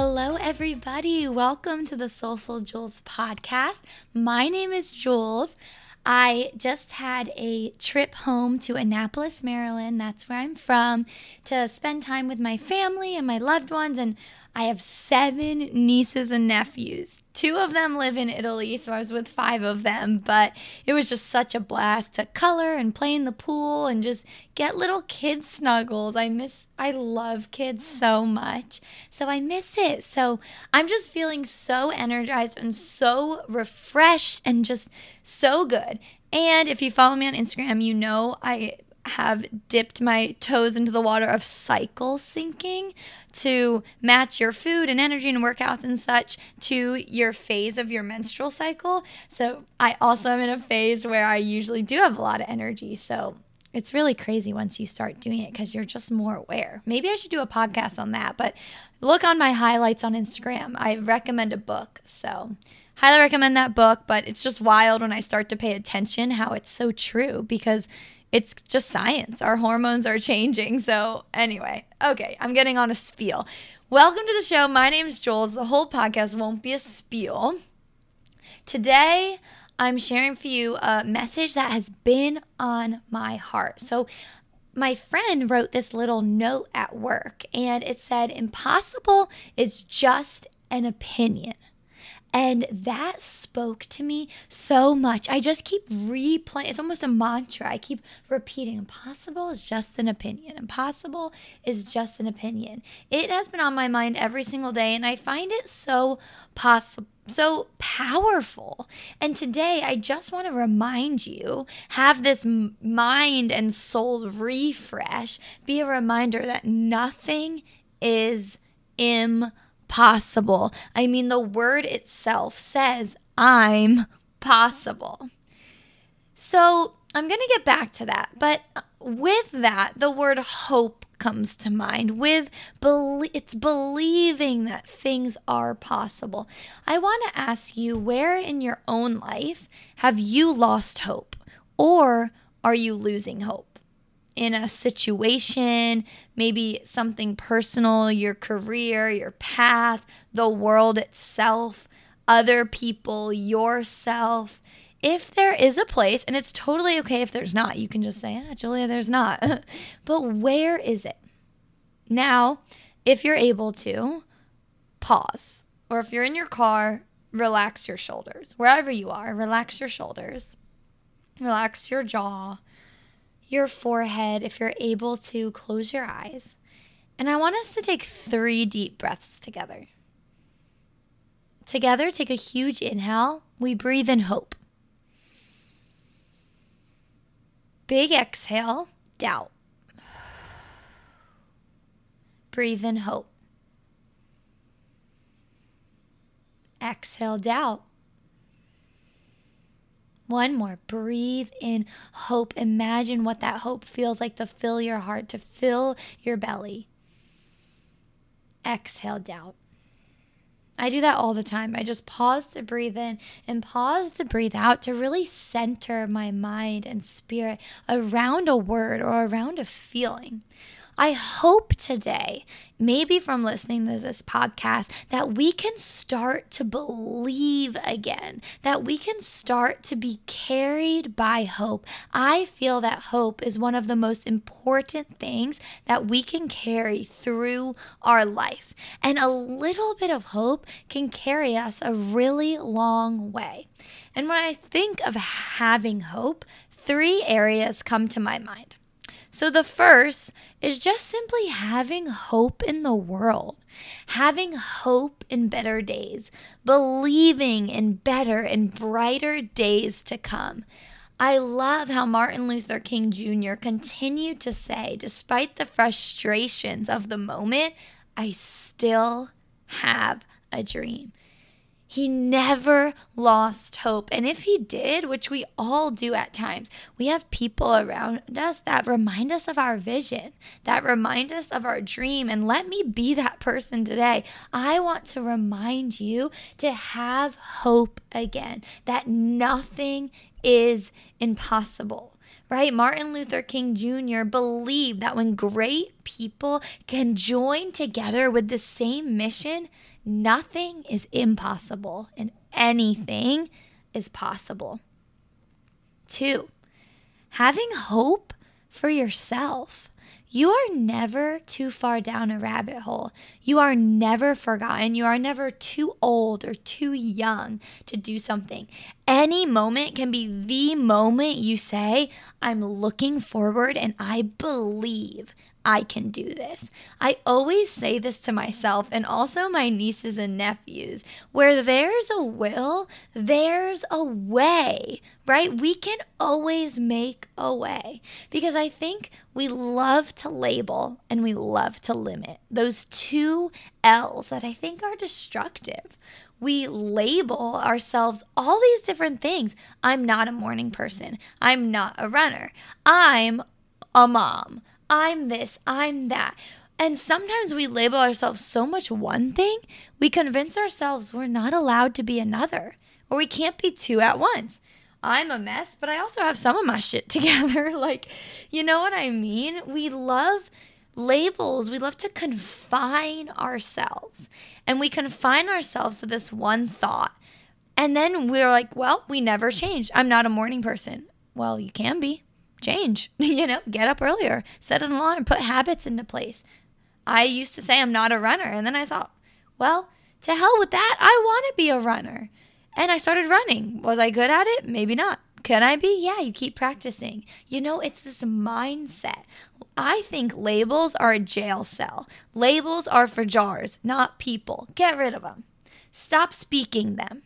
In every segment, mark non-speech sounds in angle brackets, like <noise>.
Hello, everybody. Welcome to the Soulful Juls podcast. My name is Juls. I just had a trip home to Annapolis, Maryland. That's where I'm from to spend time with my family and my loved ones. And I have seven nieces and nephews. Two of them live in Italy, so I was with five of them, but it was just such a blast to color and play in the pool and just get little kid snuggles. I miss, I love kids so much, so I miss it. So I'm just feeling so energized and so refreshed and just so good. And if you follow me on Instagram, you know I have dipped my toes into the water of cycle syncing to match your food and energy and workouts and such to your phase of your menstrual cycle. So I also am in a phase where I usually do have a lot of energy. So it's really crazy once you start doing it because you're just more aware. Maybe I should do a podcast on that, but look on my highlights on Instagram. I recommend a book. So highly recommend that book, but it's just wild when I start to pay attention how it's so true because it's just science. Our hormones are changing. So, anyway, okay, I'm getting on a spiel. Welcome to the show. My name is Juls. The whole podcast won't be a spiel. Today, I'm sharing for you a message that has been on my heart. So, my friend wrote this little note at work, and it said, Impossible is just an opinion. And that spoke to me so much. I just keep replaying. It's almost a mantra. I keep repeating impossible is just an opinion. Impossible is just an opinion. It has been on my mind every single day, and I find it so possible so powerful. And today, I just want to remind you have this mind and soul refresh, be a reminder that nothing is impossible possible. I mean, the word itself says, I'm possible. So I'm going to get back to that. But uh, with that, the word hope comes to mind with be- it's believing that things are possible. I want to ask you where in your own life have you lost hope or are you losing hope? In a situation, maybe something personal, your career, your path, the world itself, other people, yourself. If there is a place, and it's totally okay if there's not, you can just say, ah, Julia, there's not. <laughs> but where is it? Now, if you're able to, pause. Or if you're in your car, relax your shoulders. Wherever you are, relax your shoulders, relax your jaw your forehead if you're able to close your eyes. And I want us to take three deep breaths together. Together, take a huge inhale. We breathe in hope. Big exhale, doubt. Breathe in hope. Exhale, doubt. One more. Breathe in hope. Imagine what that hope feels like to fill your heart, to fill your belly. Exhale, doubt. I do that all the time. I just pause to breathe in and pause to breathe out to really center my mind and spirit around a word or around a feeling. I hope today, maybe from listening to this podcast, that we can start to believe again, that we can start to be carried by hope. I feel that hope is one of the most important things that we can carry through our life. And a little bit of hope can carry us a really long way. And when I think of having hope, three areas come to my mind. So the first is just simply having hope in the world, having hope in better days, believing in better and brighter days to come. I love how Martin Luther King Jr. continued to say, despite the frustrations of the moment, I still have a dream. He never lost hope. And if he did, which we all do at times, we have people around us that remind us of our vision, that remind us of our dream. And let me be that person today. I want to remind you to have hope again, that nothing is impossible right? Martin Luther King Jr. believed that when great people can join together with the same mission, nothing is impossible and anything is possible. Two, having hope for yourself. You are never too far down a rabbit hole. You are never forgotten. You are never too old or too young to do something. Any moment can be the moment you say, I'm looking forward and I believe I can do this. I always say this to myself and also my nieces and nephews where there's a will, there's a way, right? We can always make a way because I think we love to label and we love to limit. Those two L's that I think are destructive we label ourselves all these different things. I'm not a morning person. I'm not a runner. I'm a mom. I'm this, I'm that. And sometimes we label ourselves so much one thing, we convince ourselves we're not allowed to be another, or we can't be two at once. I'm a mess, but I also have some of my shit <laughs> together. like, you know what I mean? We love labels, we love to confine ourselves. And we confine ourselves to this one thought. And then we're like, well, we never changed. I'm not a morning person. Well, you can be change. <laughs> you know, get up earlier, set an alarm, put habits into place. I used to say I'm not a runner. And then I thought, well, to hell with that. I want to be a runner. And I started running. Was I good at it? Maybe not. Can I be? Yeah, you keep practicing. You know, it's this mindset. I think labels are a jail cell. Labels are for jars, not people. Get rid of them. Stop speaking them.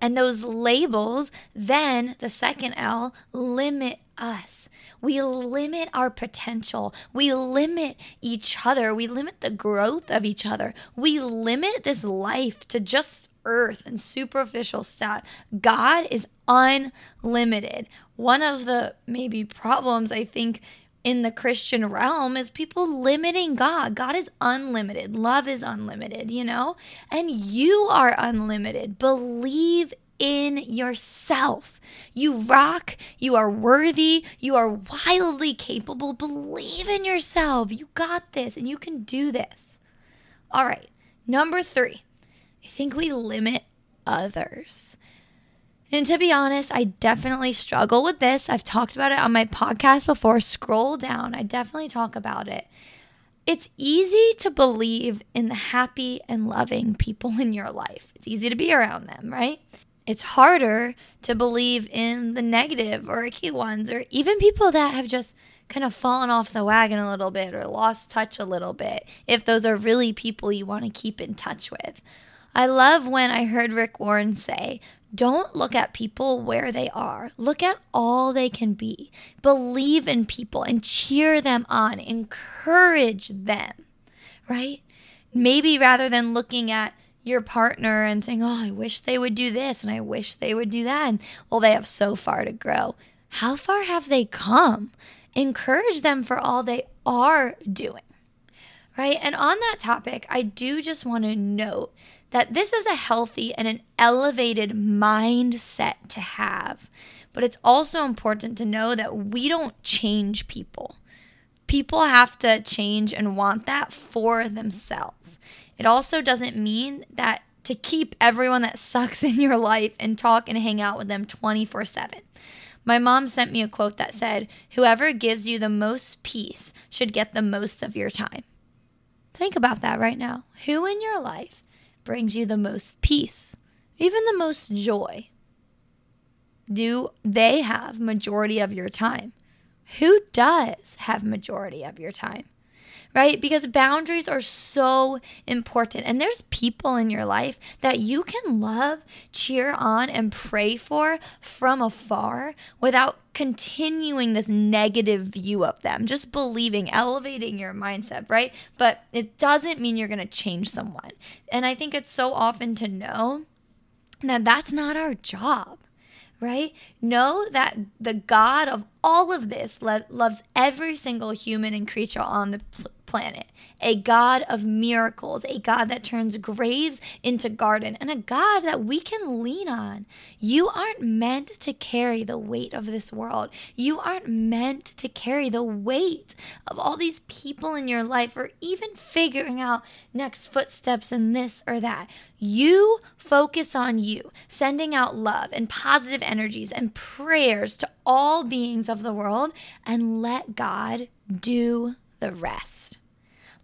And those labels, then the second L, limit us. We limit our potential. We limit each other. We limit the growth of each other. We limit this life to just earth and superficial stuff. God is unlimited. One of the maybe problems I think in the Christian realm is people limiting God. God is unlimited. Love is unlimited, you know? And you are unlimited. Believe in yourself. You rock. You are worthy. You are wildly capable. Believe in yourself. You got this and you can do this. All right. Number three, I think we limit others. And to be honest, I definitely struggle with this. I've talked about it on my podcast before. Scroll down, I definitely talk about it. It's easy to believe in the happy and loving people in your life. It's easy to be around them, right? It's harder to believe in the negative or icky ones, or even people that have just kind of fallen off the wagon a little bit or lost touch a little bit, if those are really people you want to keep in touch with. I love when I heard Rick Warren say, don't look at people where they are. Look at all they can be. Believe in people and cheer them on. Encourage them, right? Maybe rather than looking at your partner and saying, Oh, I wish they would do this and I wish they would do that. And well, they have so far to grow. How far have they come? Encourage them for all they are doing, right? And on that topic, I do just want to note that this is a healthy and an elevated mindset to have. But it's also important to know that we don't change people. People have to change and want that for themselves. It also doesn't mean that to keep everyone that sucks <laughs> in your life and talk and hang out with them 24 7. My mom sent me a quote that said, Whoever gives you the most peace should get the most of your time. Think about that right now. Who in your life brings you the most peace, even the most joy? Do they have majority of your time? Who does have majority of your time? Right? Because boundaries are so important. And there's people in your life that you can love, cheer on, and pray for from afar without continuing this negative view of them, just believing, elevating your mindset, right? But it doesn't mean you're going to change someone. And I think it's so often to know that that's not our job, right? Know that the God of all of this lo- loves every single human and creature on the pl- planet, a God of miracles, a God that turns graves into garden, and a God that we can lean on. You aren't meant to carry the weight of this world. You aren't meant to carry the weight of all these people in your life or even figuring out next footsteps in this or that. You focus on you, sending out love and positive energies and prayers to all beings of the world, and let God do the rest.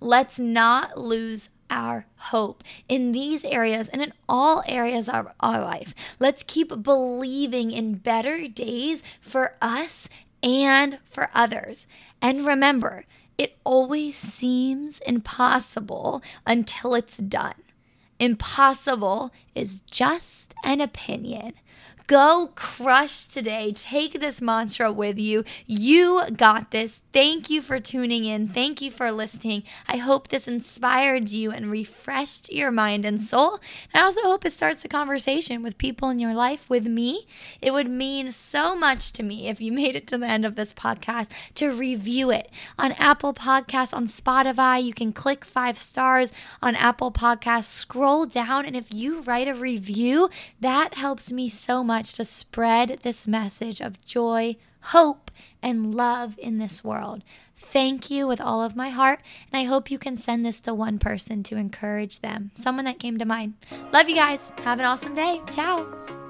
Let's not lose our hope in these areas and in all areas of our life. Let's keep believing in better days for us and for others. And remember, it always seems impossible until it's done. Impossible is just an opinion. Go crush today. Take this mantra with you. You got this. Thank you for tuning in. Thank you for listening. I hope this inspired you and refreshed your mind and soul. And I also hope it starts a conversation with people in your life with me. It would mean so much to me if you <laughs> made it to the end of this podcast to review it on Apple Podcasts, on Spotify. You can click five stars on Apple Podcasts, scroll down, and if you write a review, that helps me so much much to spread this message of joy, hope, and love in this world. Thank you with all of my heart, and I hope you can send this to one person to encourage them, someone that came to mind. Love you guys. Have an awesome day. Ciao.